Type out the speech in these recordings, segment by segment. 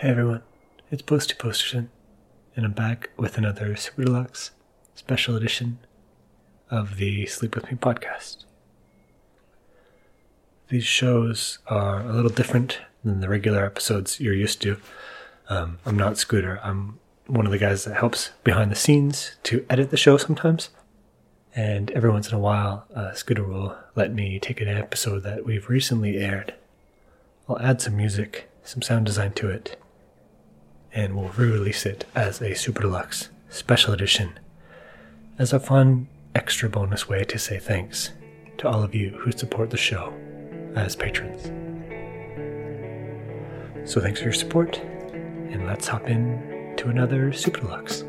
Hey everyone, it's Posty Posterson, and I'm back with another Super Deluxe special edition of the Sleep With Me podcast. These shows are a little different than the regular episodes you're used to. Um, I'm not Scooter, I'm one of the guys that helps behind the scenes to edit the show sometimes. And every once in a while, uh, Scooter will let me take an episode that we've recently aired. I'll add some music, some sound design to it, and we'll re release it as a Super Deluxe Special Edition as a fun, extra bonus way to say thanks to all of you who support the show as patrons. So thanks for your support, and let's hop in to another Super Deluxe.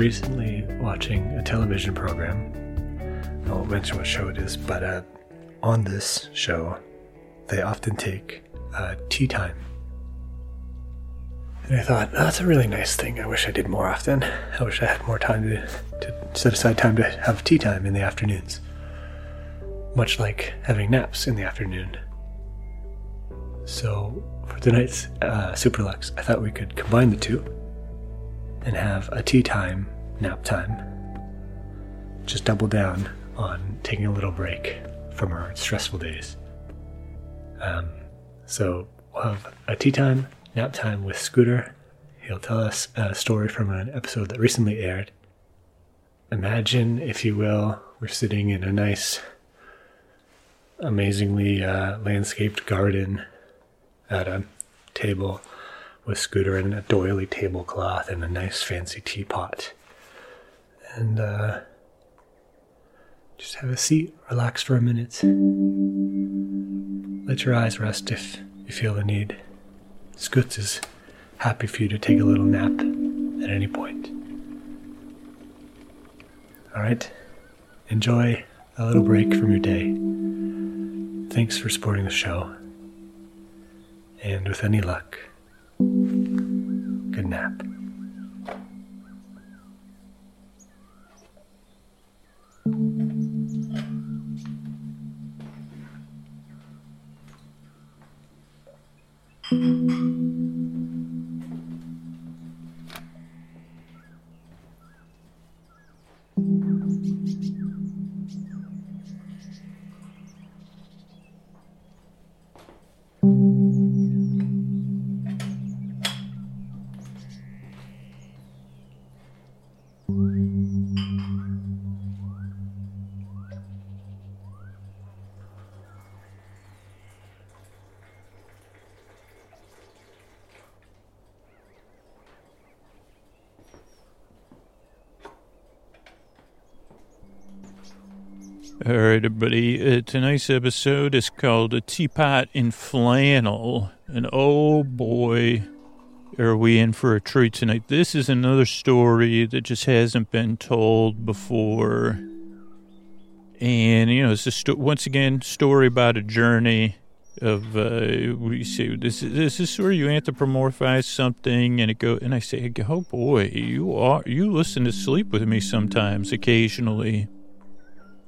Recently watching a television program. I won't mention what show it is, but uh, on this show, they often take uh, tea time. And I thought, that's a really nice thing. I wish I did more often. I wish I had more time to, to set aside time to have tea time in the afternoons. Much like having naps in the afternoon. So, for tonight's uh, Super Lux, I thought we could combine the two and have a tea time, nap time. Just double down on taking a little break from our stressful days. Um, so we'll have a tea time, nap time with Scooter. He'll tell us a story from an episode that recently aired. Imagine, if you will, we're sitting in a nice, amazingly uh, landscaped garden at a table with Scooter and a doily tablecloth and a nice fancy teapot. And uh, just have a seat, relax for a minute. Let your eyes rest if you feel the need. Scoots is happy for you to take a little nap at any point. All right, enjoy a little break from your day. Thanks for supporting the show. And with any luck, nap. All right, everybody. Uh, tonight's episode is called A Teapot in Flannel. And oh boy, are we in for a treat tonight. This is another story that just hasn't been told before. And, you know, it's a sto- once again story about a journey of, uh, we say, this is, this is where you anthropomorphize something and it go, and I say, oh boy, you are, you listen to Sleep With Me sometimes, occasionally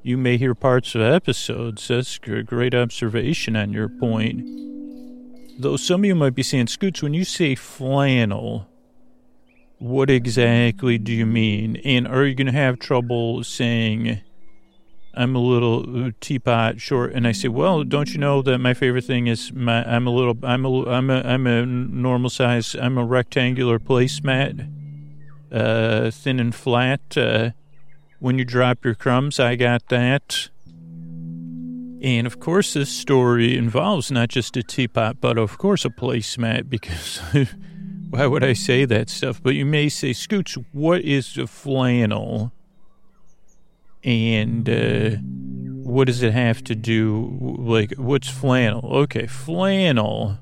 you may hear parts of episodes. That's a great observation on your point. Though some of you might be saying, Scoots, when you say flannel, what exactly do you mean? And are you going to have trouble saying, I'm a little teapot short? And I say, well, don't you know that my favorite thing is my, I'm a little, I'm a, I'm a, I'm a normal size, I'm a rectangular placemat, uh, thin and flat, uh, when you drop your crumbs, I got that. And of course, this story involves not just a teapot, but of course a placemat, because why would I say that stuff? But you may say, Scoots, what is a flannel? And uh, what does it have to do? Like, what's flannel? Okay, flannel.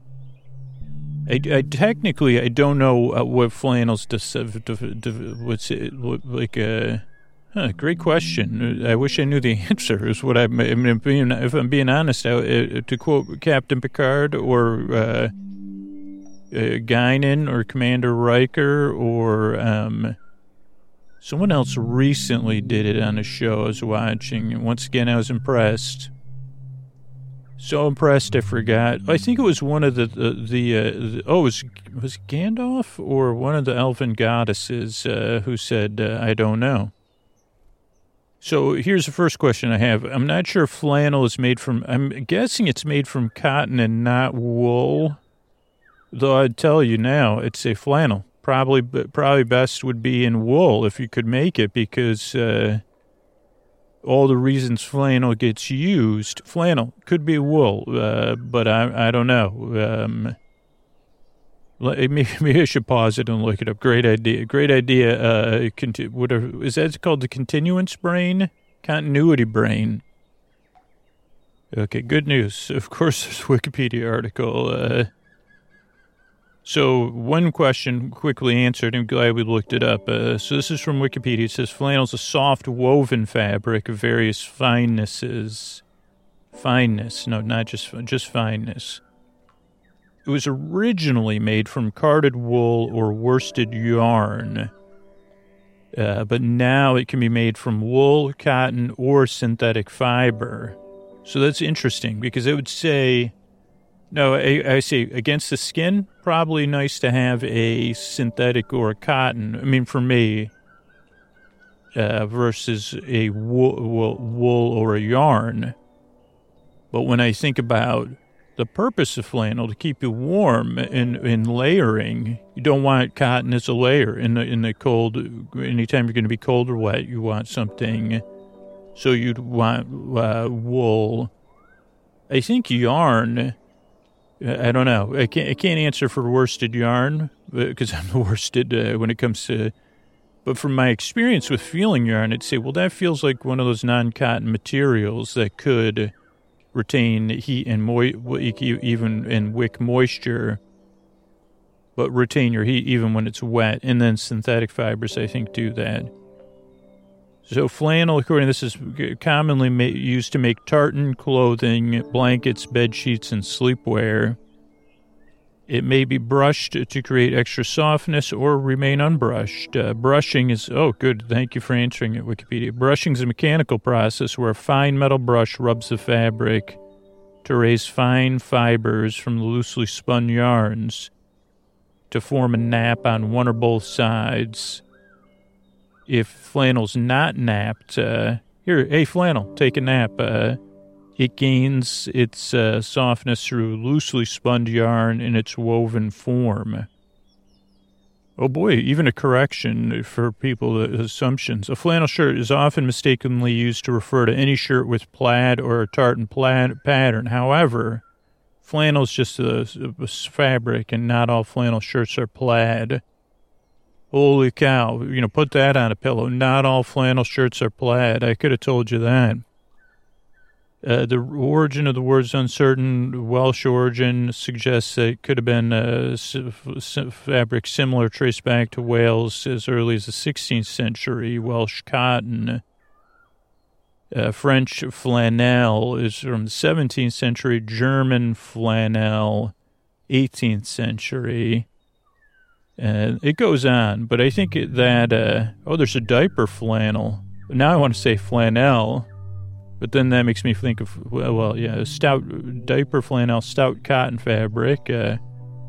I, I technically I don't know uh, what flannels. What's it like? Uh, Huh, great question. I wish I knew the answer. Is what I mean, being, if I'm being honest. I, uh, to quote Captain Picard or uh, uh, Guinan or Commander Riker or um, someone else recently did it on a show I was watching. Once again, I was impressed. So impressed, I forgot. I think it was one of the the, the, uh, the oh, was was Gandalf or one of the elven goddesses uh, who said, uh, "I don't know." So here's the first question I have. I'm not sure flannel is made from. I'm guessing it's made from cotton and not wool. Though I'd tell you now, it's a flannel. Probably, probably best would be in wool if you could make it because. Uh, all the reasons flannel gets used. Flannel could be wool, uh, but I I don't know. Um, maybe, I should pause it and look it up. Great idea. Great idea. Uh, conti- what are, is that called the continuance brain? Continuity brain. Okay, good news. Of course, there's a Wikipedia article. Uh, so, one question quickly answered. I'm glad we looked it up. Uh, so, this is from Wikipedia. It says flannel is a soft woven fabric of various finenesses. Fineness, no, not just just fineness. It was originally made from carded wool or worsted yarn, uh, but now it can be made from wool, cotton, or synthetic fiber. So that's interesting because it would say no, I, I see. Against the skin, probably nice to have a synthetic or a cotton. I mean, for me, uh, versus a wool, wool, wool or a yarn. But when I think about the purpose of flannel to keep you warm in in layering, you don't want cotton as a layer in the in the cold. Anytime you're going to be cold or wet, you want something. So you'd want uh, wool. I think yarn I don't know. I can't, I can't answer for worsted yarn because I'm the worsted uh, when it comes to. But from my experience with feeling yarn, I'd say, well, that feels like one of those non-cotton materials that could retain heat and mo- even and wick moisture, but retain your heat even when it's wet. And then synthetic fibers, I think, do that. So flannel, according to this, is commonly ma- used to make tartan clothing, blankets, bed sheets, and sleepwear. It may be brushed to create extra softness or remain unbrushed. Uh, brushing is, oh, good. Thank you for answering it, Wikipedia. Brushing is a mechanical process where a fine metal brush rubs the fabric to raise fine fibers from the loosely spun yarns to form a nap on one or both sides if flannel's not napped, uh, here, hey, flannel, take a nap. Uh, it gains its uh, softness through loosely spun yarn in its woven form. Oh boy, even a correction for people's assumptions. A flannel shirt is often mistakenly used to refer to any shirt with plaid or a tartan plaid pattern. However, flannel is just a, a fabric, and not all flannel shirts are plaid. Holy cow. You know, put that on a pillow. Not all flannel shirts are plaid. I could have told you that. Uh, the origin of the word is uncertain. Welsh origin suggests that it could have been a fabric similar traced back to Wales as early as the 16th century. Welsh cotton. Uh, French flannel is from the 17th century. German flannel, 18th century. And it goes on, but I think that, uh, oh, there's a diaper flannel. Now I want to say flannel, but then that makes me think of, well, yeah, stout diaper flannel, stout cotton fabric. Uh,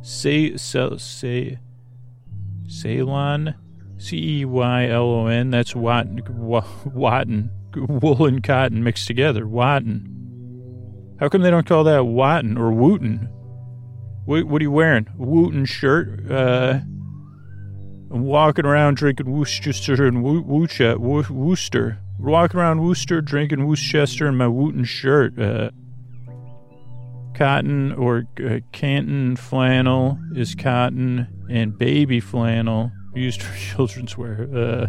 say, say, Ceylon, C E Y L O N, that's Watton, Watton, wool and cotton mixed together, Watton. How come they don't call that Watton or Wooten? What, what are you wearing? Wooten shirt? Uh, I'm walking around drinking Worcester and Worcester. Worcester. Walking around Worcester drinking Worcester in my Wooten shirt. Uh, cotton or uh, Canton flannel is cotton, and baby flannel used for children's wear. Uh,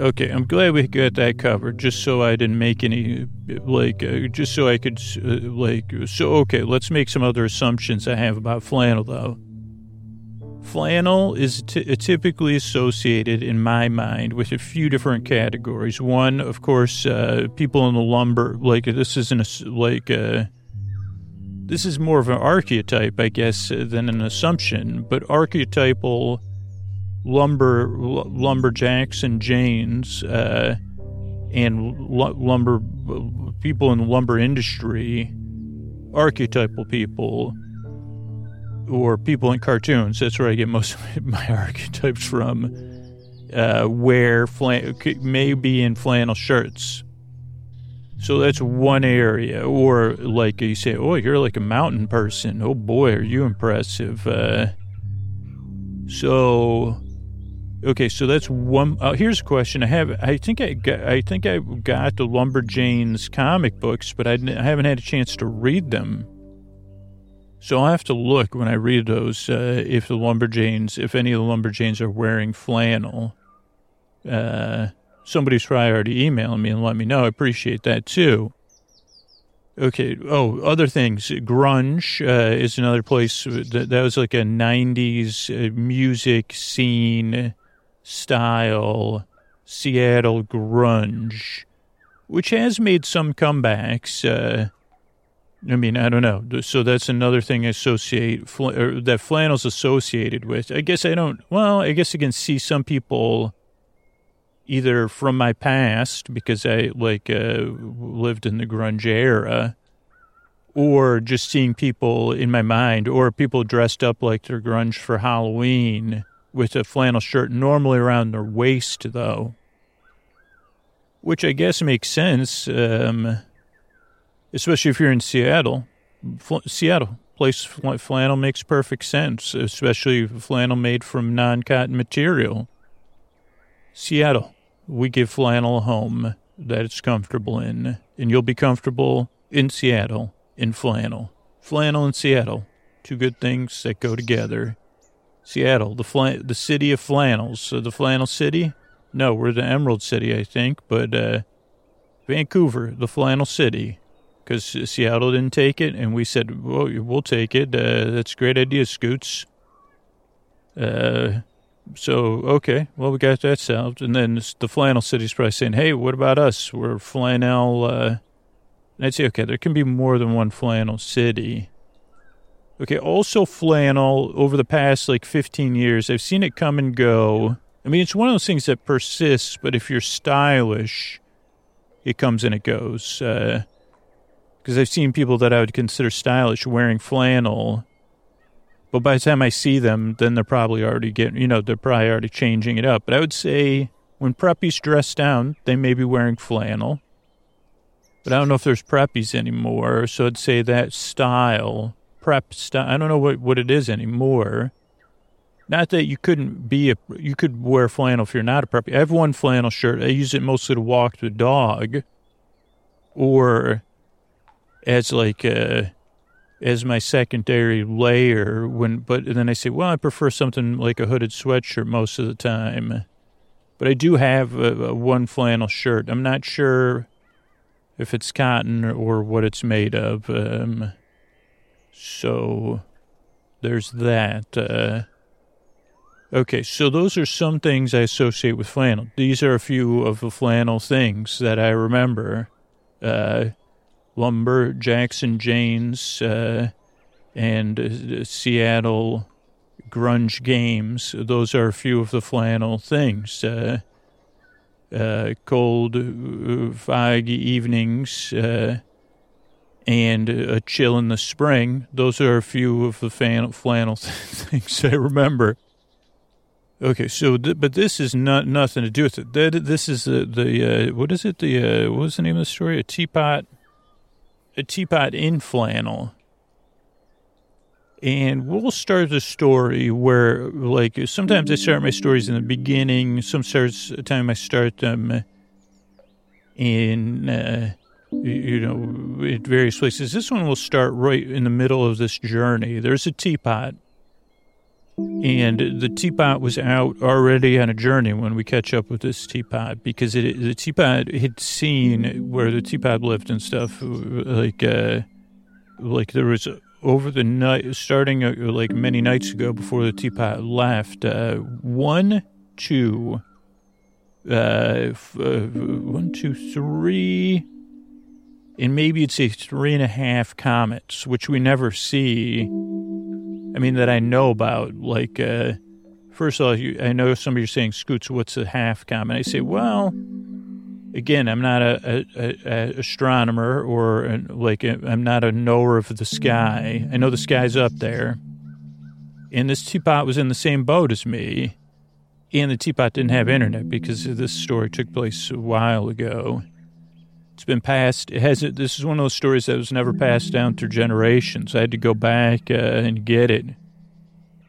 okay, I'm glad we got that covered. Just so I didn't make any like, uh, just so I could uh, like. So okay, let's make some other assumptions I have about flannel though. Flannel is t- typically associated, in my mind, with a few different categories. One, of course, uh, people in the lumber, like this isn't a, like uh, this is more of an archetype, I guess, than an assumption. But archetypal lumber l- lumberjacks and Janes uh, and l- lumber people in the lumber industry, archetypal people or people in cartoons. That's where I get most of my archetypes from. Uh, wear flan- maybe in flannel shirts. So that's one area. Or like you say, oh, you're like a mountain person. Oh boy, are you impressive. Uh, so, okay, so that's one. Uh, here's a question I have. I think I got, I think I got the Lumberjanes comic books, but I, I haven't had a chance to read them. So I'll have to look when I read those uh, if the Lumberjanes, if any of the Lumberjanes are wearing flannel. Uh, somebody's probably already emailing me and let me know. I appreciate that too. Okay. Oh, other things. Grunge uh, is another place that, that was like a 90s uh, music scene style Seattle grunge, which has made some comebacks. I mean, I don't know. So that's another thing I associate fl- that flannel's associated with. I guess I don't. Well, I guess I can see some people either from my past because I like uh, lived in the grunge era, or just seeing people in my mind, or people dressed up like they're grunge for Halloween with a flannel shirt, normally around their waist, though, which I guess makes sense. Um, especially if you're in Seattle. Fl- Seattle place flannel makes perfect sense, especially flannel made from non-cotton material. Seattle, we give flannel a home that it's comfortable in, and you'll be comfortable in Seattle in flannel. Flannel and Seattle, two good things that go together. Seattle, the fl- the city of flannels, so the flannel city. No, we're the Emerald City, I think, but uh, Vancouver, the flannel city because Seattle didn't take it, and we said, "Well, we'll take it. Uh, that's a great idea, Scoots." Uh, so okay, well, we got that solved, and then the flannel city's probably saying, "Hey, what about us? We're flannel." Uh, and I'd say, okay, there can be more than one flannel city. Okay, also flannel over the past like 15 years, I've seen it come and go. I mean, it's one of those things that persists, but if you're stylish, it comes and it goes. Uh, because I've seen people that I would consider stylish wearing flannel, but by the time I see them, then they're probably already getting, you know, they're probably already changing it up. But I would say when preppies dress down, they may be wearing flannel. But I don't know if there's preppies anymore, so I'd say that style, prep style, I don't know what, what it is anymore. Not that you couldn't be a, you could wear flannel if you're not a preppy. I have one flannel shirt. I use it mostly to walk the dog or as like a, as my secondary layer when but then I say, well, I prefer something like a hooded sweatshirt most of the time. But I do have a, a one flannel shirt. I'm not sure if it's cotton or, or what it's made of. Um, so there's that. Uh, okay, so those are some things I associate with flannel. These are a few of the flannel things that I remember. Uh, lumber, Jackson Janes, uh, and uh, Seattle grunge games. Those are a few of the flannel things. Uh, uh, cold, uh, foggy evenings, and a chill in the spring. Those are a few of the flannel things I remember. Okay, so th- but this is not nothing to do with it. That, this is the the uh, what is it? The uh, what was the name of the story? A teapot, a teapot in flannel. And we'll start the story where, like, sometimes I start my stories in the beginning. Some starts time I start them in, uh, you know, at various places. This one will start right in the middle of this journey. There's a teapot, and the teapot was out already on a journey when we catch up with this teapot because it, the teapot had seen where the teapot lived and stuff. Like, uh, like there was over the night, starting uh, like many nights ago before the teapot left, uh, one, two, uh, f- uh, one, two, three, and maybe you'd say three and a half comets, which we never see. I mean, that I know about. Like, uh, first of all, you, I know some of you are saying, Scoots, what's a half comet? I say, well, again, I'm not a, a, a, astronomer or like i am not a knower of the sky. I know the sky's up there. And this teapot was in the same boat as me. And the teapot didn't have internet because this story took place a while ago. Been passed. It has. This is one of those stories that was never passed down through generations. I had to go back uh, and get it.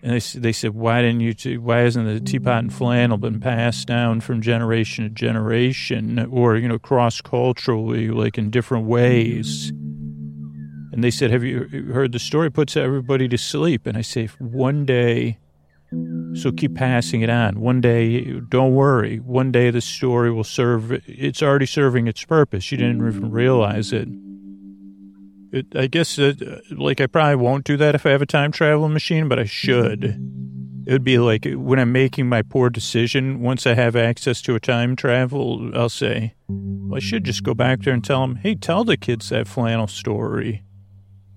And they, they said, why didn't you, t- why hasn't the teapot and flannel been passed down from generation to generation or, you know, cross culturally, like in different ways? And they said, have you heard the story? Puts everybody to sleep. And I say, one day, so keep passing it on. One day, don't worry. One day the story will serve, it's already serving its purpose. You didn't even realize it. It, I guess, uh, like, I probably won't do that if I have a time travel machine, but I should. It would be like when I'm making my poor decision, once I have access to a time travel, I'll say, well, I should just go back there and tell them, hey, tell the kids that flannel story.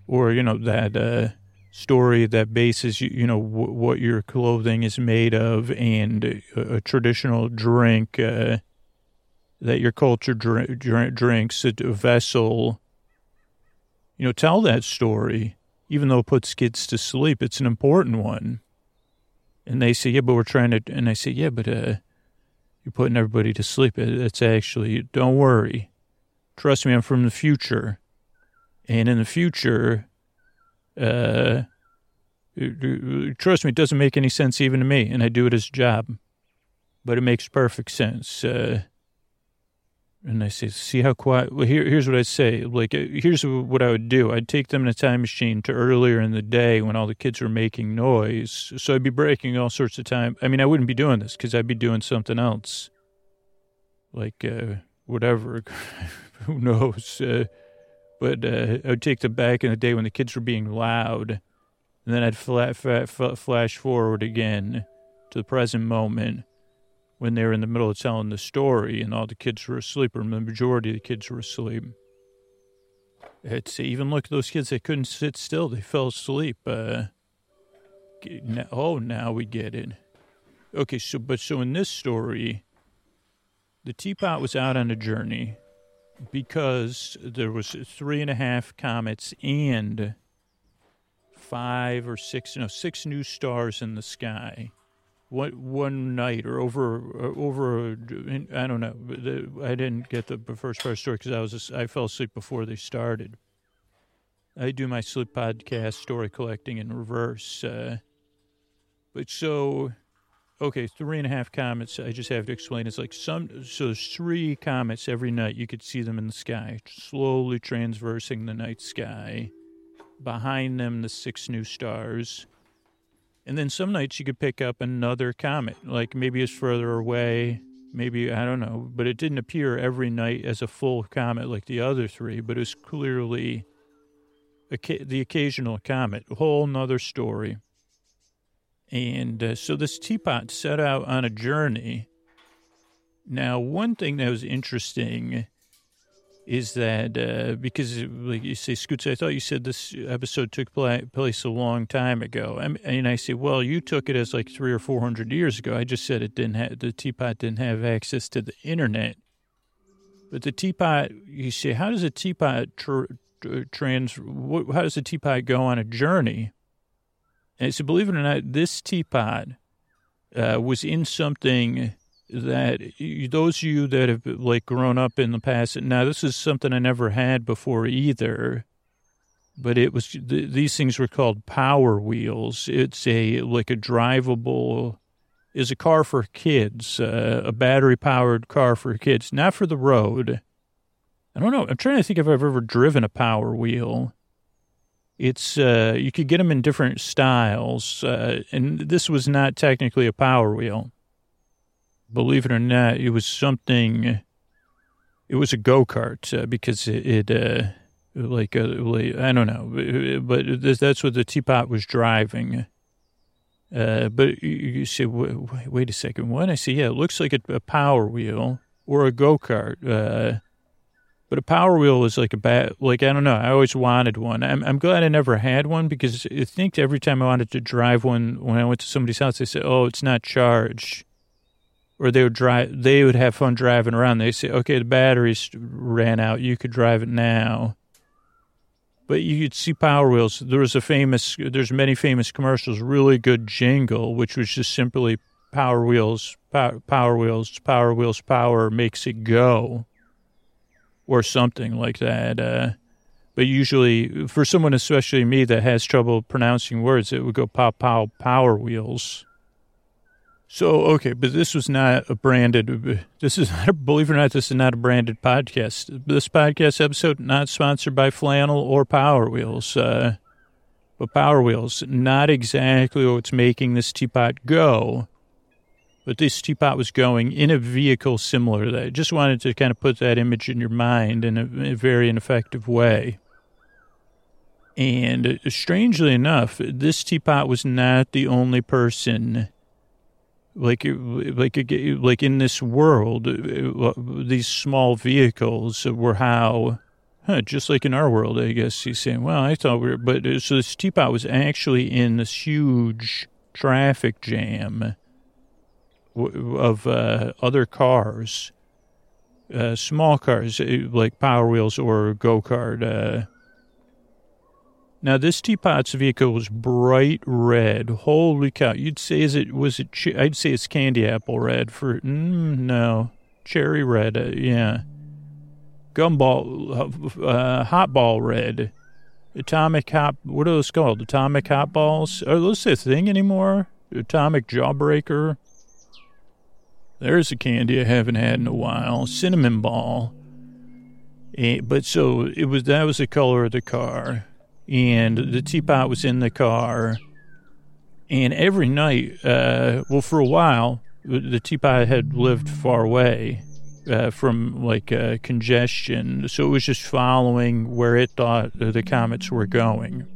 Or, you know, that uh, story that bases, you, know, w- what your clothing is made of and a, a traditional drink uh, that your culture drink, drink, drinks, a vessel you know, tell that story, even though it puts kids to sleep. It's an important one. And they say, yeah, but we're trying to, and I say, yeah, but uh, you're putting everybody to sleep. It's actually, don't worry. Trust me, I'm from the future. And in the future, uh, trust me, it doesn't make any sense even to me, and I do it as a job. But it makes perfect sense. Uh, and I say, see how quiet. Well, here, here's what I say. Like, uh, here's what I would do. I'd take them in a time machine to earlier in the day when all the kids were making noise. So I'd be breaking all sorts of time. I mean, I wouldn't be doing this because I'd be doing something else, like uh, whatever. Who knows? Uh, but uh, I would take them back in the day when the kids were being loud, and then I'd flat, flat, flash forward again to the present moment when they were in the middle of telling the story and all the kids were asleep, or the majority of the kids were asleep. It's even look at those kids that couldn't sit still; they fell asleep. Uh, oh, now we get it. Okay, so but so in this story, the teapot was out on a journey because there was three and a half comets and five or six, no, six new stars in the sky one one night or over uh, over I don't know. I didn't get the first part of the story because I was I fell asleep before they started. I do my sleep podcast story collecting in reverse. Uh, but so, okay, three and a half comets. I just have to explain. It's like some so there's three comets every night. You could see them in the sky, slowly transversing the night sky. Behind them, the six new stars and then some nights you could pick up another comet, like maybe it's further away, maybe, I don't know, but it didn't appear every night as a full comet like the other three, but it was clearly the occasional comet, a whole nother story. And uh, so this teapot set out on a journey. Now, one thing that was interesting is that uh, because, like you say, Scoots, I thought you said this episode took place a long time ago. And I say, well, you took it as like three or four hundred years ago. I just said it didn't have the teapot didn't have access to the internet. But the teapot, you say, how does a teapot tr- trans? How does a teapot go on a journey? And so, believe it or not, this teapot uh, was in something that those of you that have like grown up in the past, now this is something I never had before either, but it was these things were called power wheels. It's a like a drivable is a car for kids, uh, a battery powered car for kids, not for the road. I don't know. I'm trying to think if I've ever driven a power wheel. It's uh, you could get them in different styles, uh, and this was not technically a power wheel believe it or not, it was something. It was a go kart uh, because it, it uh, like, a, like I don't know, but that's what the teapot was driving. Uh, but you, you say, wait, wait, a second, what? I say, yeah, it looks like a, a power wheel or a go kart. But a power wheel is like a bad, like, I don't know. I always wanted one. I'm, I'm glad I never had one because I think every time I wanted to drive one, when I went to somebody's house, they said, oh, it's not charged. Or they would drive, they would have fun driving around. They say, okay, the batteries ran out. You could drive it now. But you could see Power Wheels. There was a famous, there's many famous commercials, really good jingle, which was just simply Power Wheels, power Wheels, Power Wheels, power makes it go or something like that. Uh, but usually, for someone, especially me, that has trouble pronouncing words, it would go pow pow power wheels. So okay, but this was not a branded. This is not. A, believe it or not, this is not a branded podcast. This podcast episode not sponsored by Flannel or Power Wheels. Uh, but Power Wheels, not exactly what's making this teapot go but this teapot was going in a vehicle similar to that. Just wanted to kind of put that image in your mind in a, a very ineffective way. And uh, strangely enough, this teapot was not the only person, like like like in this world. Uh, these small vehicles were how, huh, just like in our world, I guess he's saying. Well, I thought we were, but uh, so this teapot was actually in this huge traffic jam of uh, other cars, uh, small cars uh, like Power Wheels or Go Kart. Uh. Now this teapot's vehicle was bright red. Holy cow! You'd say is it was it? I'd say it's candy apple red for mm, no cherry red. Uh, yeah, gumball, hot ball red. Atomic hot, what are those called? Atomic hot balls? Are those a thing anymore? Atomic jawbreaker? There's a candy I haven't had in a while. Cinnamon ball. And, eh, but so it was that was the color of the car, and the teapot was in the car. And every night, uh, well, for a while, the teapot had lived far away uh, from like uh, congestion, so it was just following where it thought the comets were going.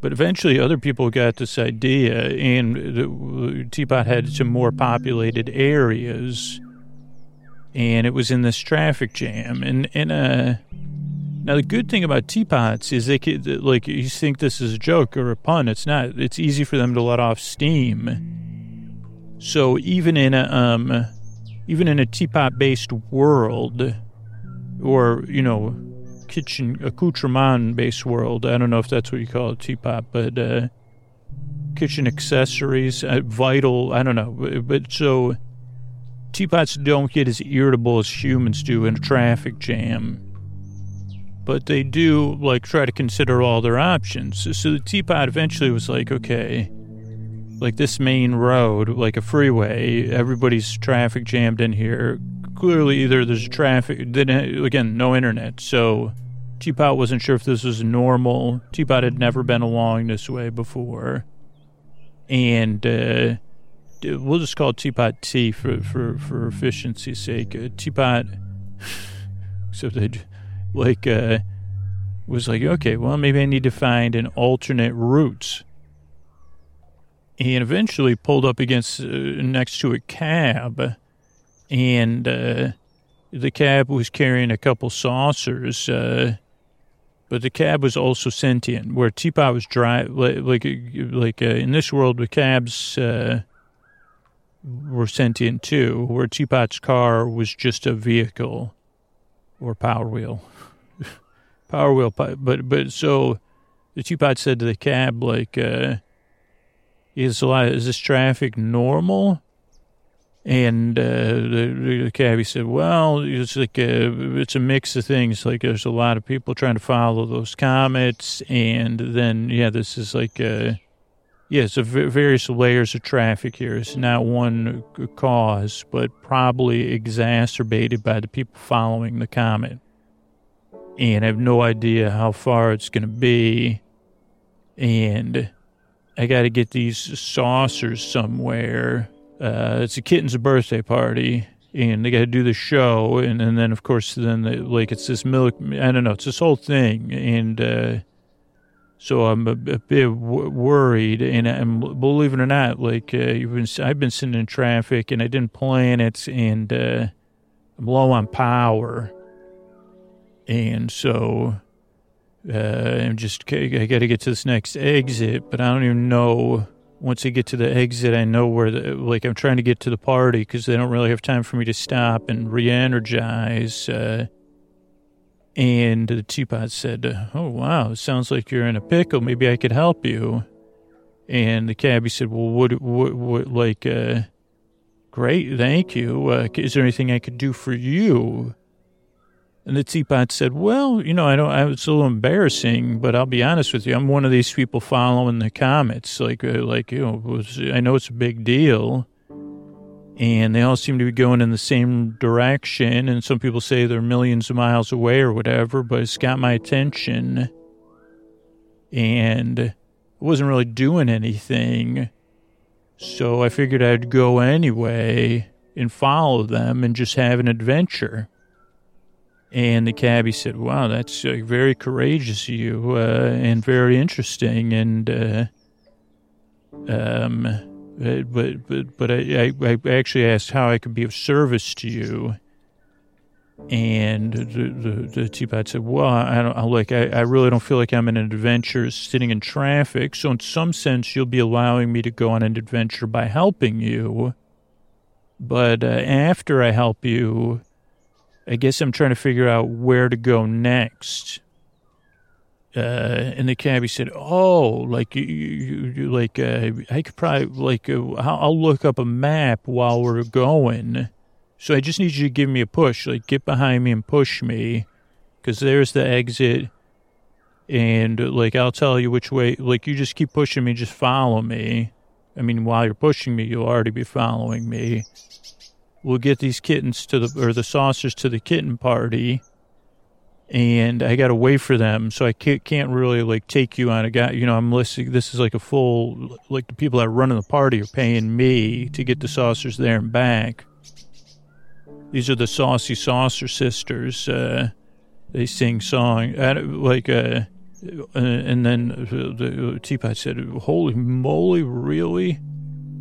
But eventually, other people got this idea, and the Teapot had some more populated areas, and it was in this traffic jam. And and uh, now the good thing about teapots is they could like you think this is a joke or a pun. It's not. It's easy for them to let off steam. So even in a um, even in a teapot-based world, or you know kitchen accoutrement based world. I don't know if that's what you call a teapot, but uh, kitchen accessories, uh, vital. I don't know, but so teapots don't get as irritable as humans do in a traffic jam. But they do like try to consider all their options. So the teapot eventually was like, okay, like this main road, like a freeway, everybody's traffic jammed in here clearly either there's traffic, then again, no internet. So Teapot wasn't sure if this was normal. Teapot had never been along this way before. And uh, we'll just call Teapot T for, for, for efficiency's sake. Uh, teapot, so they like, uh, was like, okay, well, maybe I need to find an alternate route. And eventually pulled up against uh, next to a cab and uh, the cab was carrying a couple saucers. Uh, but the cab was also sentient, where Teapot was driving. like like, like uh, in this world, the cabs uh, were sentient too, where Teapot's car was just a vehicle or power wheel, power wheel. But but so the Teapot said to the cab, like, uh, "Is? Is this traffic normal?" And uh, the, the cabbie said, "Well, it's like a, it's a mix of things. Like there's a lot of people trying to follow those comets, and then yeah, this is like a, yeah, it's a v- various layers of traffic here. It's not one cause, but probably exacerbated by the people following the comet. And I have no idea how far it's going to be, and I got to get these saucers somewhere." Uh, it's a kitten's birthday party, and they got to do the show, and, and then of course then they, like it's this milk. I don't know. It's this whole thing, and uh, so I'm a, a bit w- worried. And, i'm believe it or not, like uh, you've been, I've been sitting in traffic, and I didn't plan it, and uh, I'm low on power, and so. Uh, I'm just, I got to get to this next exit, but I don't even know once I get to the exit, I know where the, like I'm trying to get to the party because they don't really have time for me to stop and re-energize. Uh, and the teapot said, "Oh wow, sounds like you're in a pickle. Maybe I could help you." And the cabbie said, "Well, what, what, what like, uh, great, thank you. Uh, is there anything I could do for you?" And the teapot said, "Well, you know, I don't. I, it's a little embarrassing, but I'll be honest with you. I'm one of these people following the comets. Like, uh, like you know, was, I know it's a big deal, and they all seem to be going in the same direction. And some people say they're millions of miles away or whatever, but it's got my attention, and I wasn't really doing anything, so I figured I'd go anyway and follow them and just have an adventure." And the cabbie said, "Wow, that's uh, very courageous of you, uh, and very interesting." And uh, um, uh, but but but I, I, I actually asked how I could be of service to you. And the the, the teapot said, "Well, I don't I, like. I, I really don't feel like I'm in an adventure sitting in traffic. So in some sense, you'll be allowing me to go on an adventure by helping you. But uh, after I help you." I guess I'm trying to figure out where to go next. Uh, and the cabbie said, "Oh, like you, you, like uh, I could probably like uh, I'll look up a map while we're going. So I just need you to give me a push, like get behind me and push me, because there's the exit. And like I'll tell you which way. Like you just keep pushing me, just follow me. I mean, while you're pushing me, you'll already be following me." We'll get these kittens to the or the saucers to the kitten party. And i gotta wait for them so i can't, really like take you on a guy you know i'm listening this is like a full like the people that are running the party are paying me to get the saucers there and back. These are the saucy saucer sisters uh they sing song like uh and then the teapot said holy moly really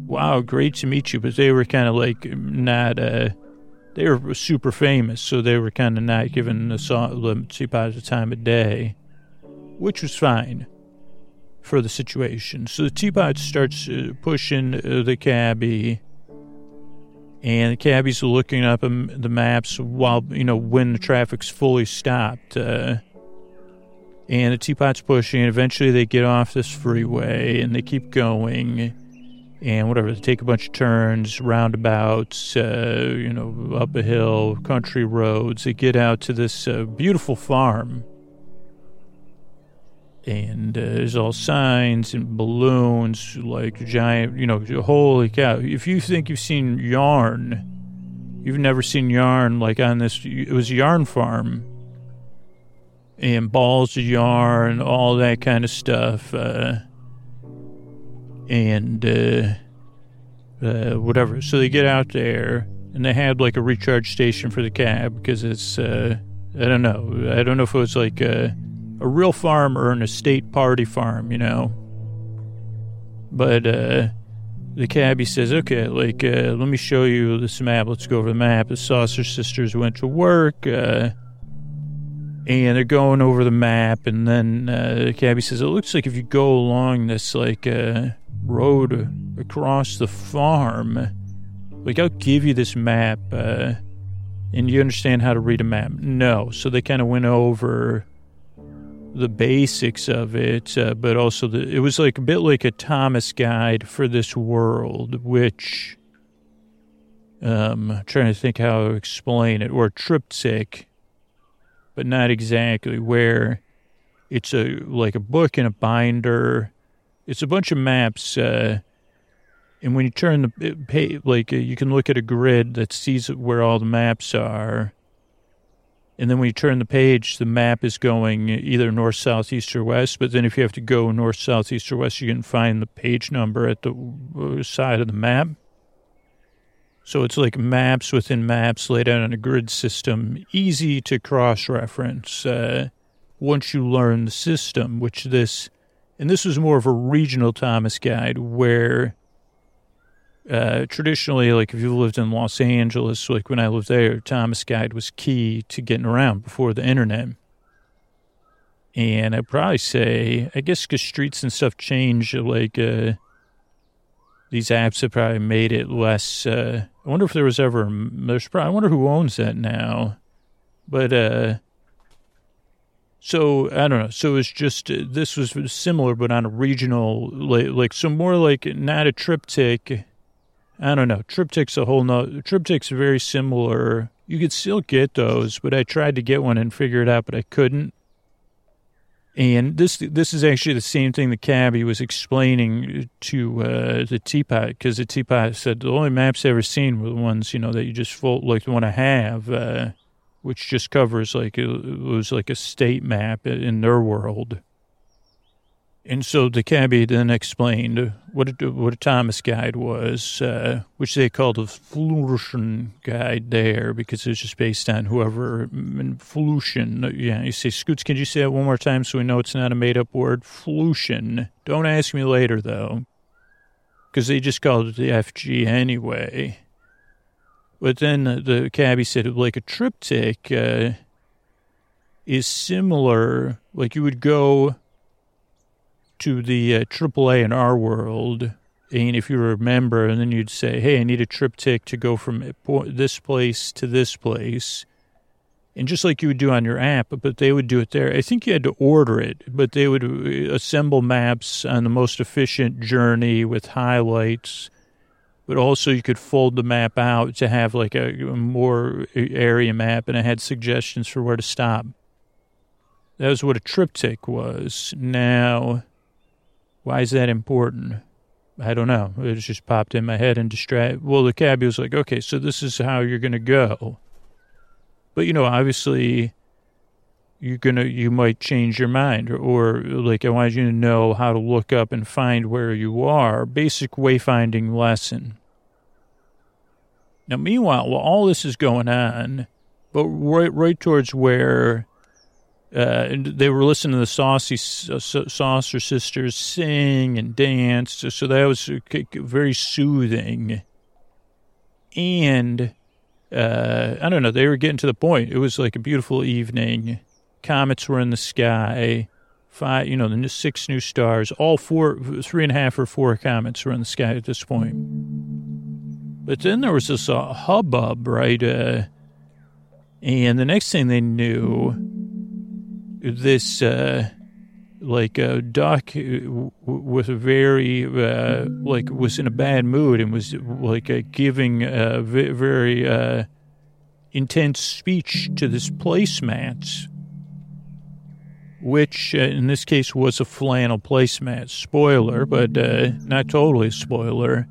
wow, great to meet you. But they were kind of like not, uh, they were super famous, so they were kind of not giving the, song, the teapot the time of day, which was fine for the situation. So the teapot starts uh, pushing uh, the cabbie, and the cabbie's looking up the maps while, you know, when the traffic's fully stopped. Uh, and the teapot's pushing, and eventually they get off this freeway and they keep going and whatever. They take a bunch of turns, roundabouts, uh, you know, up a hill, country roads. They get out to this uh, beautiful farm. And uh, there's all signs and balloons, like giant, you know, holy cow. If you think you've seen yarn, you've never seen yarn like on this, it was a yarn farm. And balls of yarn, and all that kind of stuff. Uh, and uh, uh, whatever. So they get out there, and they had like a recharge station for the cab because it's uh, I don't know. I don't know if it was like a, a real farm or an estate party farm, you know. But uh, the cabbie says, "Okay, like uh, let me show you this map. Let's go over the map." The Saucer sisters went to work. Uh, and they're going over the map, and then uh, the cabbie says, "It looks like if you go along this like uh, road across the farm. Like, I'll give you this map, uh, and you understand how to read a map. No. So they kind of went over the basics of it, uh, but also the, it was like a bit like a Thomas guide for this world, which um, trying to think how to explain it, or TripTik, but not exactly. Where it's a like a book in a binder it's a bunch of maps, uh, and when you turn the page, like uh, you can look at a grid that sees where all the maps are, and then when you turn the page, the map is going either north, south, east, or west. But then if you have to go north, south, east, or west, you can find the page number at the uh, side of the map. So it's like maps within maps laid out on a grid system, easy to cross reference uh, once you learn the system, which this, and this was more of a regional Thomas guide where uh, traditionally, like if you lived in Los Angeles, like when I lived there, Thomas Guide was key to getting around before the internet. And I'd probably say, I guess because streets and stuff change, like uh, these apps have probably made it less. Uh, I wonder if there was ever, there's probably, I wonder who owns that now. But, uh, so I don't know. So it's just, uh, this was similar, but on a regional, like, like so more like not a TripTik I don't know. TripTik's a whole no. TripTik's very similar. You could still get those, but I tried to get one and figure it out, but I couldn't. And this this is actually the same thing the cabbie was explaining to uh, the teapot because the teapot said the only maps I ever seen were the ones you know that you just fold, like want to have, uh, which just covers like it was like a state map in their world. And so the cabbie then explained what a, what a Thomas guide was, uh, which they called a Flution guide there because it was just based on whoever Flution. Yeah, you say Scoots. Can you say it one more time so we know it's not a made up word? Flution. Don't ask me later though, because they just called it the FG anyway. But then the, cabbie said like a TripTik uh, is similar. Like you would go to the uh, AAA in our world, and if you remember, and then you'd say, "Hey, I need a TripTik to go from this place to this place," and just like you would do on your app, but they would do it there. I think you had to order it, but they would uh, assemble maps on the most efficient journey with highlights. But also, you could fold the map out to have like a, more area map, and it had suggestions for where to stop. That was what a TripTik was. Now, why is that important? I don't know. It just popped in my head and distract. Well, the cabbie was like, okay, so this is how you're going to go. But, you know, obviously you're to, you might change your mind or, like I want you to know how to look up and find where you are. Basic wayfinding lesson. Now, meanwhile, while all this is going on, but right, right towards where uh, they were listening to the Saucy uh, Saucer Sisters sing and dance, so that was very soothing. And uh, I don't know, they were getting to the point. It was like a beautiful evening. Comets were in the sky. Five, you know, the six new stars. All four, three and a half or four comets were in the sky at this point. But then there was this uh, hubbub, right? Uh, and the next thing they knew this uh, like a duck was a very uh, like was in a bad mood and was like uh, giving a very uh, intense speech to this placemat, which uh, in this case was a flannel placemat. Spoiler, but uh, not totally spoiler.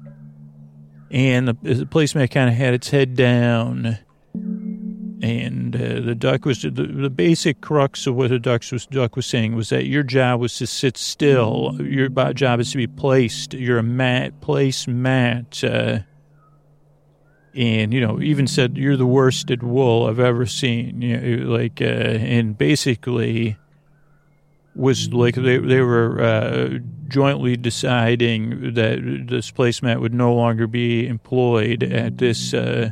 And the, the placemat kind of had its head down and uh, the duck was the, the basic crux of what the duck was, duck was saying was that your job was to sit still. Your job is to be placed. You're a mat, place mat. Uh, and you know, even said you're the worsted wool I've ever seen. You know, like, uh, and basically was like they they were uh, jointly deciding that this placemat would no longer be employed at this uh,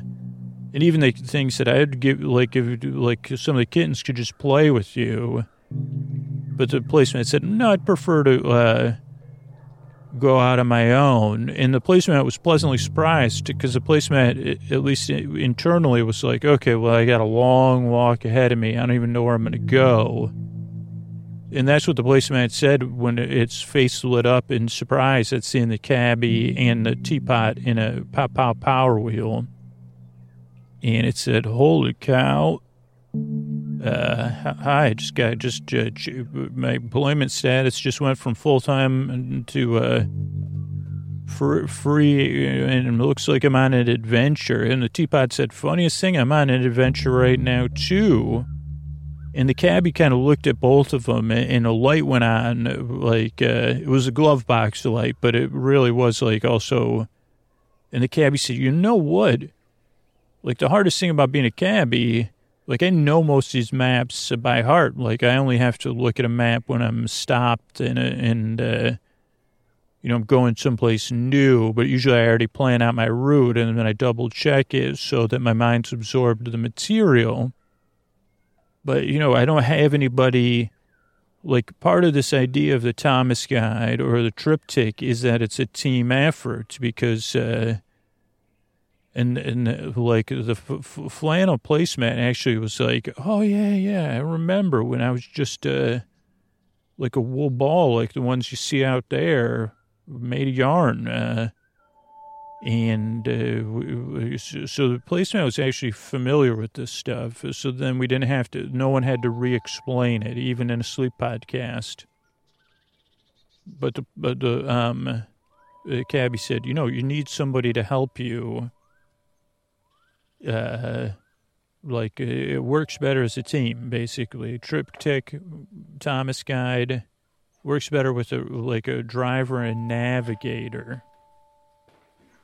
and even the things that I'd give, like if like some of the kittens could just play with you, but the placemat said no, I'd prefer to uh, go out on my own. And the placemat was pleasantly surprised because the placemat, at least internally, was like, okay, well, I got a long walk ahead of me. I don't even know where I'm going to go. And that's what the placemat said when its face lit up in surprise at seeing the cabbie and the teapot in a pop pow power wheel and it said, "Holy cow!" Uh, hi, I just got just uh, my employment status just went from full time to uh, for free, and it looks like I'm on an adventure. And the teapot said, "Funniest thing, I'm on an adventure right now too." And the cabbie kind of looked at both of them, and a light went on, like uh, it was a glove box light, but it really was like also. And the cabbie said, "You know what?" like the hardest thing about being a cabbie, like I know most of these maps by heart. Like I only have to look at a map when I'm stopped and and uh, you know I'm going someplace new. But usually I already plan out my route and then I double check it so that my mind's absorbed the material. But you know I don't have anybody. Like part of this idea of the Thomas Guide or the TripTik is that it's a team effort because. Uh, and and uh, like the f- flannel placemat actually was like, oh yeah, yeah, I remember when I was just uh, like a wool ball, like the ones you see out there, made of yarn, uh, and uh, so the placemat was actually familiar with this stuff. So then we didn't have to, no one had to re-explain it, even in a sleep podcast. But the but the um, the cabbie said, you know, you need somebody to help you uh, like uh, it works better as a team, basically. TripTik, Thomas Guide works better with a like a driver and navigator.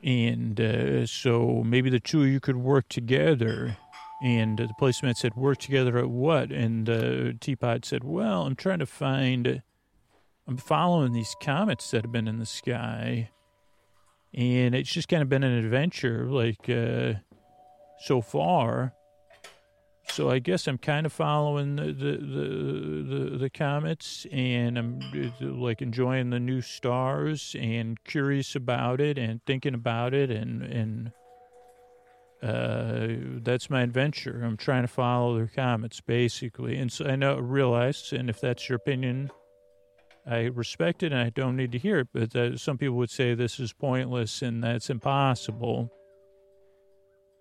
And uh, so maybe the two of you could work together. And the placemat said, "Work together at what?" And uh, Teapot said, "Well, I'm trying to find. I'm following these comets that have been in the sky, and it's just kind of been an adventure, like." Uh, so far. So I guess I'm kind of following the the the, the, comets, and I'm like enjoying the new stars, and curious about it, and thinking about it, and and uh, that's my adventure. I'm trying to follow the comets, basically. And so I know realize, and if that's your opinion, I respect it, and I don't need to hear it. But uh, some people would say this is pointless and that's impossible.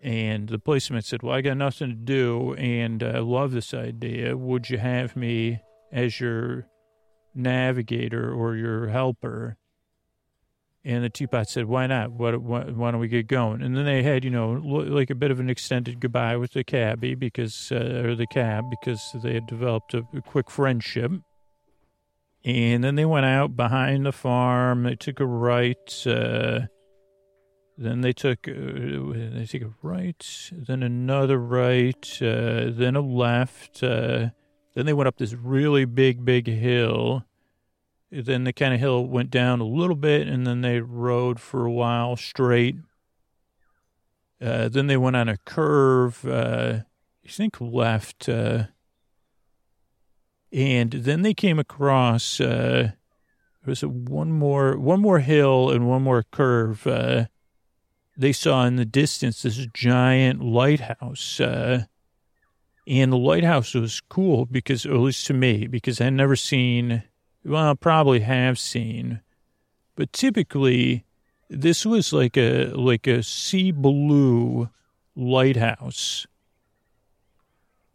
And the policeman said, Well, I got nothing to do and I love this idea. Would you have me as your navigator or your helper? And the teapot said, Why not? Why, why, why, don't we get going? And then they had, you know, like a bit of an extended goodbye with the cabbie because, uh, or the cab, because they had developed a, a quick friendship. And then they went out behind the farm. They took a right. Uh, then they took uh, they took a right, then another right, uh, then a left. Uh, then they went up this really big, big hill. Then the kind of hill went down a little bit, and then they rode for a while straight. Uh, then they went on a curve. Uh, I think left, uh, and then they came across. There was one more one more hill and one more curve they saw in the distance this giant lighthouse. Uh, and the lighthouse was cool because, at least to me, because I'd never seen, well, probably have seen, but typically this was like a like a sea blue lighthouse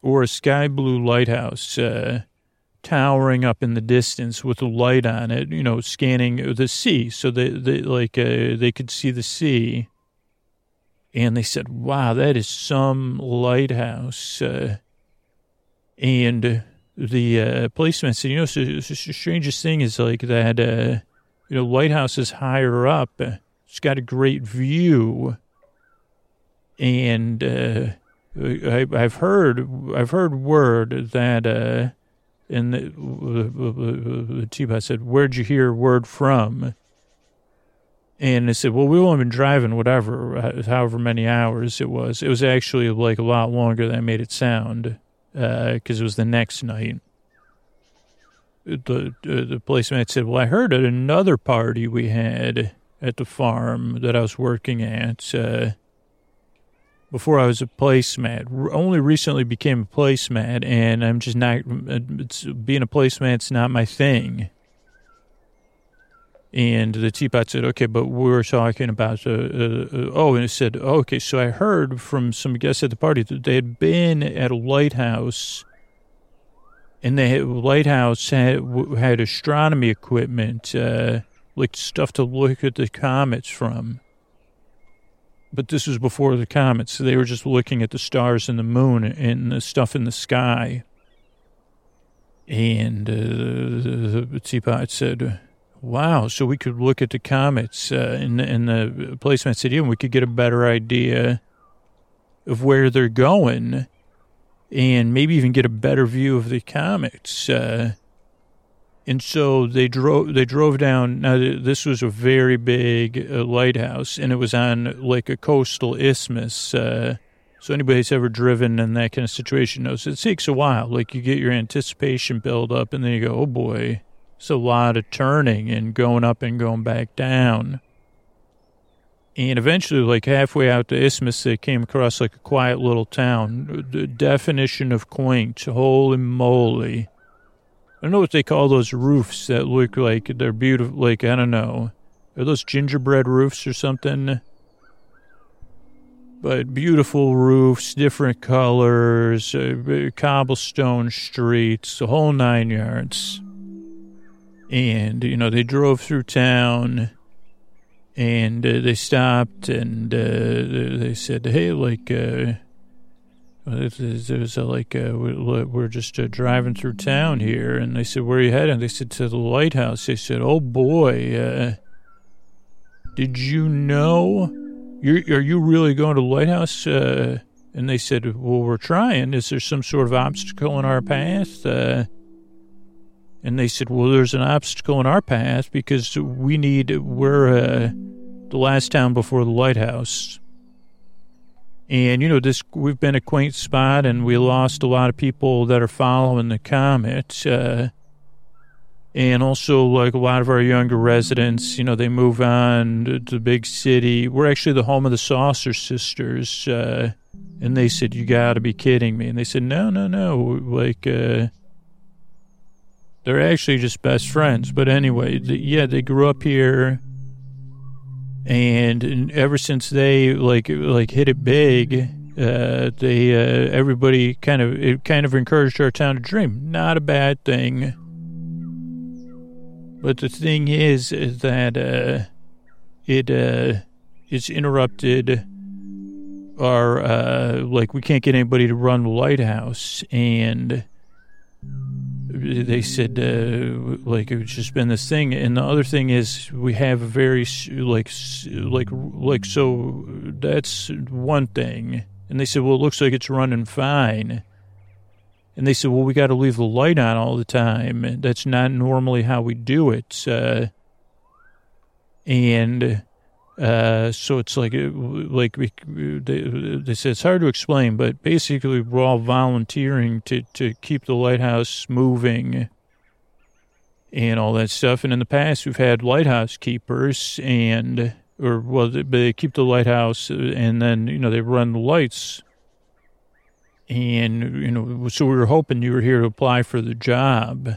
or a sky blue lighthouse uh, towering up in the distance with a light on it, you know, scanning the sea so that they, like uh, they could see the sea and they said, "Wow, that is some lighthouse." Uh, and the uh, policeman said, "You know, so, so the strangest thing is like that. Uh, you know, lighthouse is higher up. It's got a great view, and uh, I, have heard I've heard word that." Uh, and the, the, the teapot said, "Where'd you hear word from?" And they said, well, we've only been driving whatever, uh, however many hours it was. It was actually like a lot longer than I made it sound because uh, it was the next night. The, uh, the policeman said, well, I heard at another party we had at the farm that I was working at uh, before I was a placemat. Only recently became a placemat, and I'm just not, being a placemat's not my thing. And the teapot said, okay, but we were talking about, uh, uh, uh, oh, and it said, okay, so I heard from some guests at the party that they had been at a lighthouse and the lighthouse had, had astronomy equipment, uh, like stuff to look at the comets from. But this was before the comets, so they were just looking at the stars and the moon and the stuff in the sky. And uh, the teapot said, Wow. So we could look at the comets uh, in, in the placemat city and we could get a better idea of where they're going and maybe even get a better view of the comets. Uh, and so they drove. They drove down. Now this was a very big uh, lighthouse, and it was on like a coastal isthmus. Uh, so anybody who's ever driven in that kind of situation knows it takes a while. Like you get your anticipation build up, and then you go, "Oh boy, it's a lot of turning and going up and going back down." And eventually, like halfway out the isthmus, they came across like a quiet little town. The definition of quaint. Holy moly. I don't know what they call those roofs that look like they're beautiful. Like, I don't know. Are those gingerbread roofs or something? But beautiful roofs, different colors, uh, cobblestone streets, the whole nine yards. And, you know, they drove through town and uh, they stopped and uh, they said, "Hey, like, uh, there's a, like uh, we're just uh, driving through town here." And they said, "Where are you heading?" They said, "To the lighthouse." They said, "Oh boy, uh, did you know? You're, are you really going to the lighthouse?" Uh, and they said, "Well, we're trying. Is there some sort of obstacle in our path?" And they said, well, there's an obstacle in our path because we need, we're uh, the last town before the lighthouse. And, you know, this, we've been a quaint spot and we lost a lot of people that are following the comet. Uh, and also, like a lot of our younger residents, you know, they move on to the big city. We're actually the home of the Saucer Sisters. Uh, and they said, you got to be kidding me. And they said, no, no, no. Like, uh, they're actually just best friends. But anyway, the, yeah, they grew up here, and ever since they like like hit it big, uh, they uh, everybody kind of it kind of encouraged our town to dream. Not a bad thing. But the thing is, is that uh, it uh, it's interrupted our uh, like we can't get anybody to run the lighthouse and they said uh, like it's just been this thing. And the other thing is we have a very like like like so that's one thing. And they said well it looks like it's running fine. And they said well we got to leave the light on all the time. That's not normally how we do it uh, and uh, so it's like, like we, they, they say it's hard to explain, but basically we're all volunteering to, to keep the lighthouse moving and all that stuff. And in the past, we've had lighthouse keepers and, or well, they, they keep the lighthouse and then, you know, they run the lights. And, you know, so we were hoping you were here to apply for the job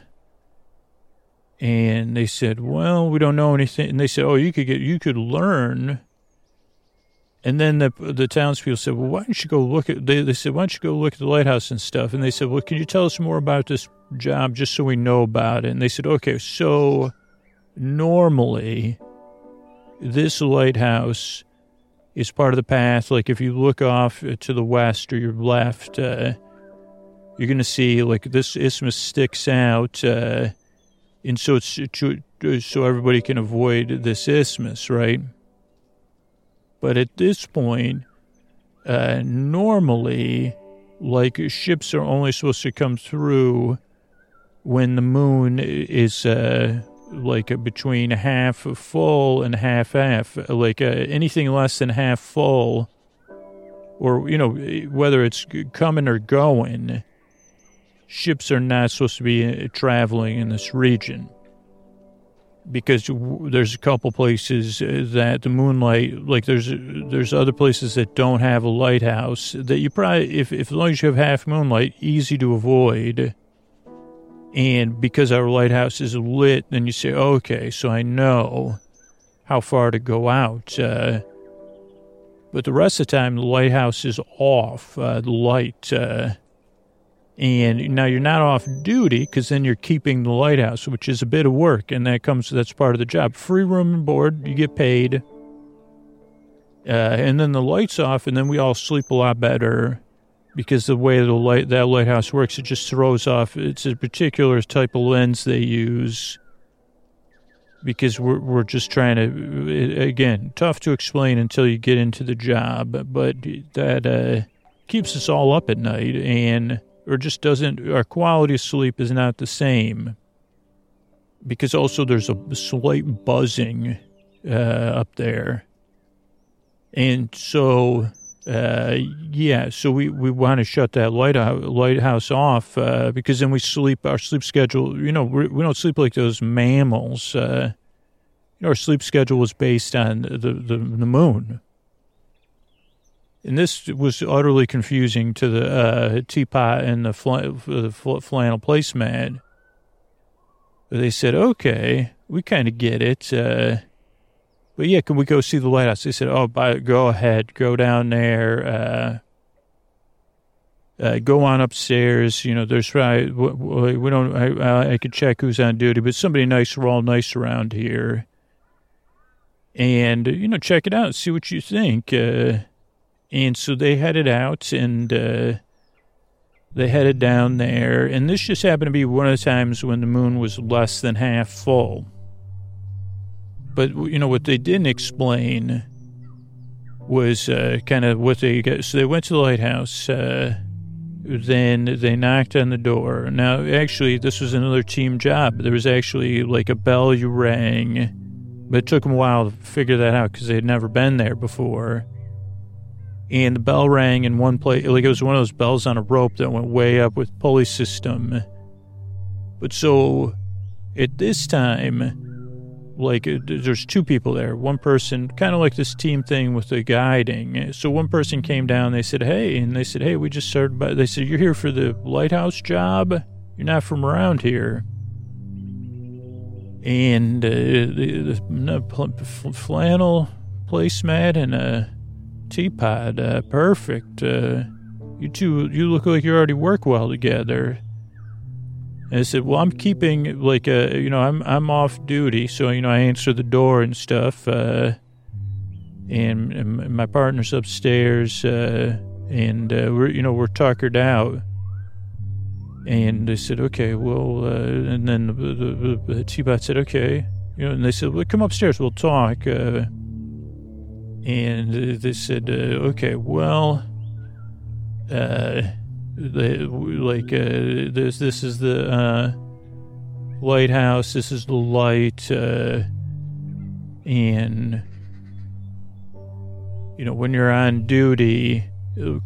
and they said, "Well, we don't know anything." And they said, "Oh, you could get, you could learn." And then the the townspeople said, "Well, why don't you go look at?" They they said, "Why don't you go look at the lighthouse and stuff?" And they said, "Well, can you tell us more about this job, just so we know about it?" And they said, "Okay, so normally, this lighthouse." is part of the path. Like if you look off to the west or your left, uh, you're going to see like this isthmus sticks out. Uh, and so it's so everybody can avoid this isthmus, right? But at this point, uh, normally, like ships are only supposed to come through when the moon is uh, like between half full and half half, like uh, anything less than half full, or you know whether it's coming or going ships are not supposed to be traveling in this region. Because there's a couple places uh, that the moonlight like there's there's other places that don't have a lighthouse that you probably if, if as long as you have half moonlight easy to avoid. And because our lighthouse is lit then you say okay so i know how far to go out uh, but the rest of the time the lighthouse is off uh, the light uh, and now you're not off duty because then you're keeping the lighthouse, which is a bit of work, and that comes that's part of the job. Free room and board, you get paid, uh, and then the lights off, and then we all sleep a lot better because the way the light that lighthouse works, it just throws off. It's a particular type of lens they use because we're we're just trying to again tough to explain until you get into the job, but that. Uh, keeps us all up at night and or just doesn't our quality of sleep is not the same. Because also there's a slight buzzing uh, up there. And so uh, yeah so we, we want to shut that lighthouse, lighthouse off uh, because then we sleep our sleep schedule you know we, we don't sleep like those mammals uh, you know our sleep schedule was based on the, the, the moon and this was utterly confusing to the uh, teapot and the, fl- the fl- flannel placemat. They said, okay, we kind of get it. Uh, but yeah, can we go see the lighthouse? They said, oh, by, go ahead, go down there. Uh, uh, go on upstairs. You know, there's right. We don't. I, I could check who's on duty, but somebody nice. We're all nice around here. And you know, check it out. See what you think. Uh, and so they headed out and uh, they headed down there. And this just happened to be one of the times when the moon was less than half full. But, you know, what they didn't explain was uh, kind of what they got. So they went to the lighthouse. Uh, then they knocked on the door. Now, actually, this was another team job. There was actually like a bell you rang, but it took them a while to figure that out because they had never been there before and the bell rang in one place. Like it was one of those bells on a rope that went way up with pulley system. But so at this time, like there's two people there. One person, kind of like this team thing with the guiding. So one person came down. They said, "Hey," and they said, "Hey, we just started." By, they said, "You're here for the lighthouse job. You're not from around here." And uh, the, the flannel placemat and a teapot. Uh, perfect. Uh, you two, you look like you already work well together. And I said, well, I'm keeping like, uh, you know, I'm I'm off duty, so you know, I answer the door and stuff. Uh, and, and my partner's upstairs, uh, and uh, we're you know we're tuckered out. And they said, okay, well, uh, and then the, the, the, teapot said, okay, you know, and they said, well, come upstairs, we'll talk. Uh, and they said, uh, okay, well, uh, they, like uh, this, this is the uh, lighthouse. This is the light, uh, and you know when you're on duty.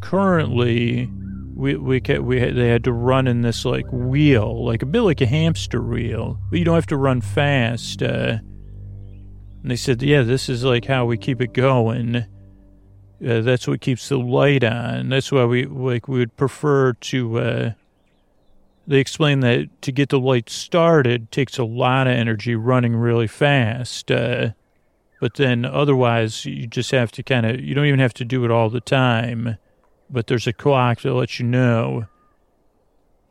Currently, we we we had, they had to run in this like wheel, like a bit like a hamster wheel, but you don't have to run fast. Uh, and they said, yeah, this is like how we keep it going. Uh, that's what keeps the light on. That's why we like we would prefer to. Uh, they explain that to get the light started takes a lot of energy running really fast. Uh, but then otherwise, you just have to kind of. You don't even have to do it all the time. But there's a clock that lets you know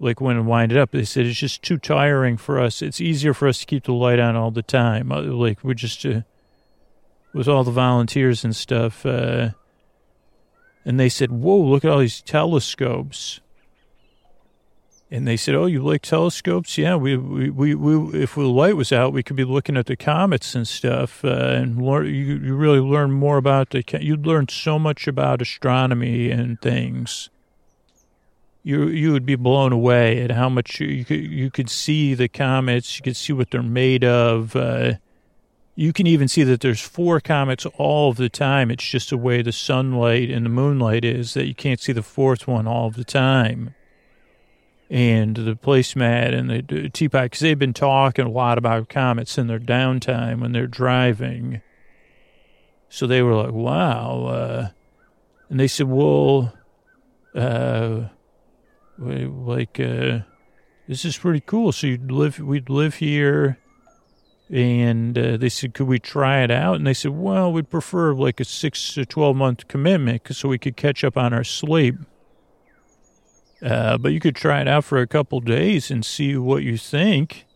like when it wind it up, they said it's just too tiring for us. It's easier for us to keep the light on all the time. Uh, like we just uh, with all the volunteers and stuff. Uh, and they said, "Whoa, look at all these telescopes." And they said, "Oh, you like telescopes? Yeah, we we we, we if the light was out, we could be looking at the comets and stuff, uh, and learn. You, you really learn more about the. You'd learn so much about astronomy and things." You you would be blown away at how much you could, you could see the comets. You could see what they're made of. Uh, you can even see that there's four comets all of the time. It's just the way the sunlight and the moonlight is that you can't see the fourth one all of the time. And the placemat and the teapot, because they've been talking a lot about comets in their downtime when they're driving. So they were like, wow. Uh, and they said, well, uh, like uh, this is pretty cool. So you'd live, we'd live here, and uh, they said, could we try it out? And they said, well, we'd prefer like a six to twelve month commitment, so we could catch up on our sleep. Uh, but you could try it out for a couple days and see what you think.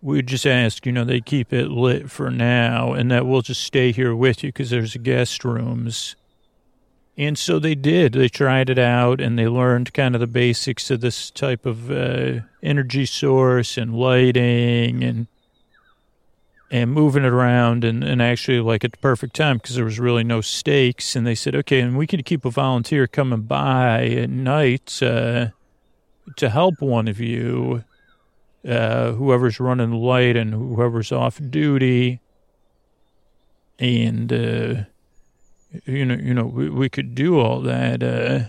We'd just ask, you know, they keep it lit for now, and that we'll just stay here with you because there's guest rooms and so they did. They tried it out and they learned kind of the basics of this type of uh, energy source and lighting and and moving it around and, and actually like at the perfect time because there was really no stakes and they said okay and we could keep a volunteer coming by at night uh, to help one of you uh, whoever's running the light and whoever's off duty and uh, you know you know we, we could do all that uh,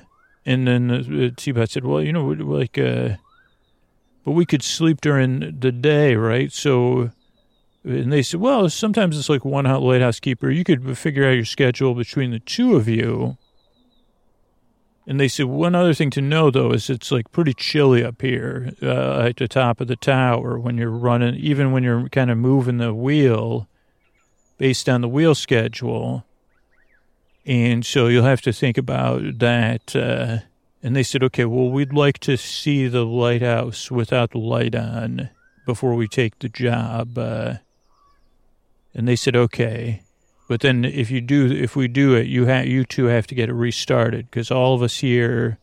and then uh, T-Bot said well you know like uh, but we could sleep during the day right so and they said, well, sometimes it's like one lighthouse keeper. You could figure out your schedule between the two of you. And they said, one other thing to know, though, is it's like pretty chilly up here uh, at the top of the tower when you're running, even when you're kind of moving the wheel based on the wheel schedule. And so you'll have to think about that. Uh, and they said, okay, well, we'd like to see the lighthouse without the light on before we take the job. Uh, and they said, okay. But then if you do, if we do it, you have, you two have to get it restarted because all of us here,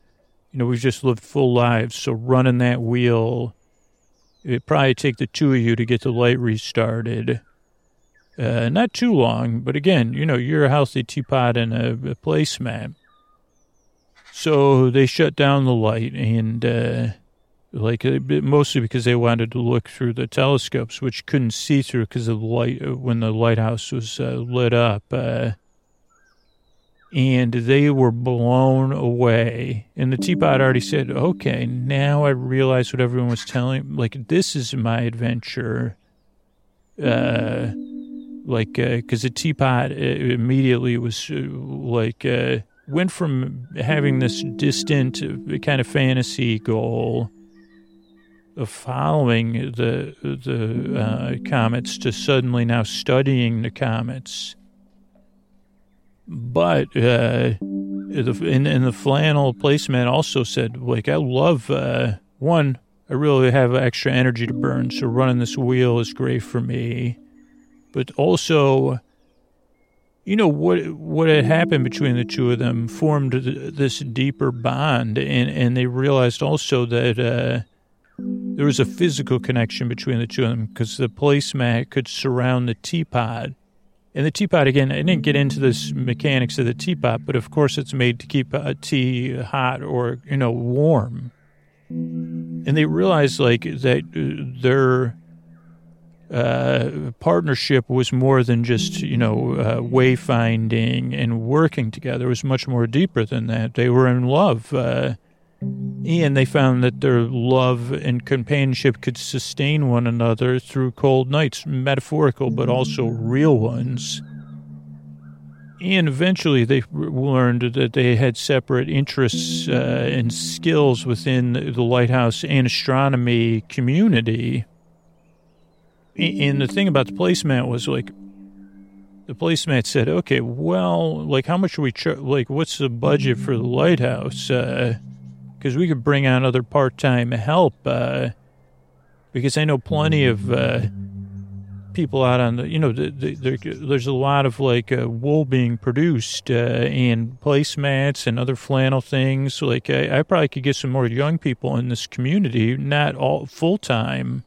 you know, we've just lived full lives. So running that wheel, it'd probably take the two of you to get the light restarted. Uh, not too long, but again, you know, you're a healthy teapot and a, a placemat. So they shut down the light and, uh, like uh, mostly because they wanted to look through the telescopes, which couldn't see through because of the light uh, when the lighthouse was uh, lit up. Uh, and they were blown away. And the teapot already said, "Okay, now I realize what everyone was telling. Like this is my adventure." Uh, like because the teapot immediately was like went from having this distant kind of fantasy goal of following the the uh, comets to suddenly now studying the comets. But uh, the, in, in the flannel placemat also said, like, I love uh, one. I really have extra energy to burn, so running this wheel is great for me. But also, you know what what had happened between the two of them formed this deeper bond, and and they realized also that uh, there was a physical connection between the two of them because the placemat could surround the teapot. And the teapot, again, I didn't get into this mechanics of the teapot, but of course it's made to keep a tea hot or, you know, warm. And they realized, like, that uh, their uh, partnership was more than just, you know, uh, wayfinding and working together. It was much more deeper than that. They were in love. Uh, and they found that their love and companionship could sustain one another through cold nights, metaphorical but also real ones. And eventually they learned that they had separate interests uh, and skills within the lighthouse and astronomy community. And the thing about the placemat was like, the placemat said, okay, well, like, how much are we, char- like, what's the budget for the lighthouse? Uh, because we could bring on other part-time help uh, because I know plenty of uh, people out on the you know the, the, the, there's a lot of like uh, wool being produced uh, and placemats and other flannel things like I, I, probably could get some more young people in this community not all full-time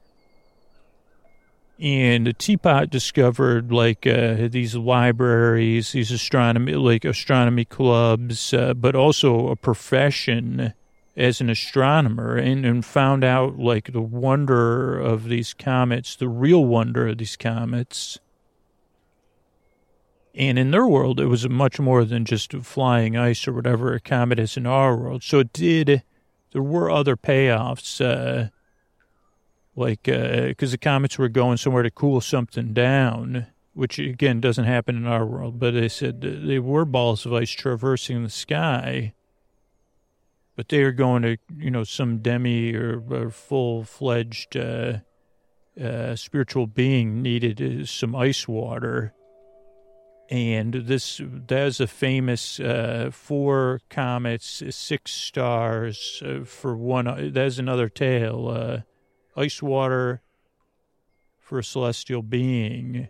and teapot discovered like uh, these libraries these astronomy like astronomy clubs uh, but also a profession as an astronomer and, and found out like the wonder of these comets, the real wonder of these comets. And in their world, it was much more than just flying ice or whatever a comet is in our world. So it did, there were other payoffs, uh, like, because uh, the comets were going somewhere to cool something down, which again doesn't happen in our world. But they said they were balls of ice traversing the sky but they are going to, you know, some demi or, or full fledged uh, uh, spiritual being needed uh, some ice water. And this, there's a famous uh, four comets, six stars uh, for one. There's another tale. Ice water for a celestial being.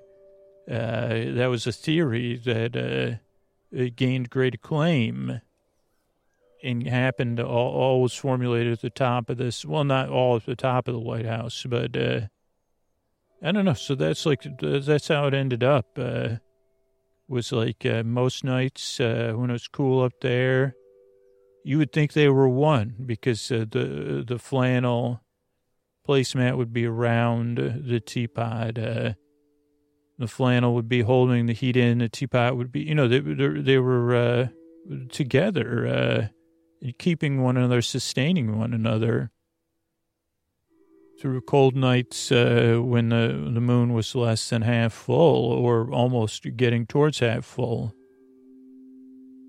that was a theory that gained great acclaim and happened all, all was formulated at the top of this. Well, not all at the top of the White House, but uh, I don't know. So that's like that's how it ended up. Uh, was like uh, most nights uh, when it was cool up there, you would think they were one because uh, the the flannel placemat would be around the teapot. Uh, the flannel would be holding the heat in. The teapot would be, you know, they they were uh, together, uh, keeping one another, sustaining one another through cold nights uh, when the the moon was less than half full or almost getting towards half full.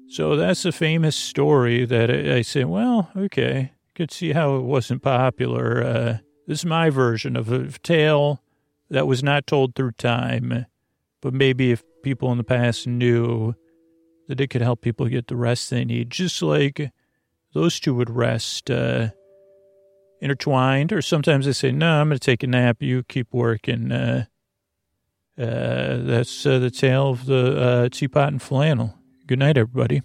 So that's a famous story that I, I say, well, okay, could see how it wasn't popular. Uh, this is my version of a tale that was not told through time, but maybe if people in the past knew that it could help people get the rest they need, just like those two would rest uh, intertwined, or sometimes they say, no, I'm going to take a nap, you keep working. Uh, uh, that's uh, the tale of the uh, teapot and flannel. Good night, everybody.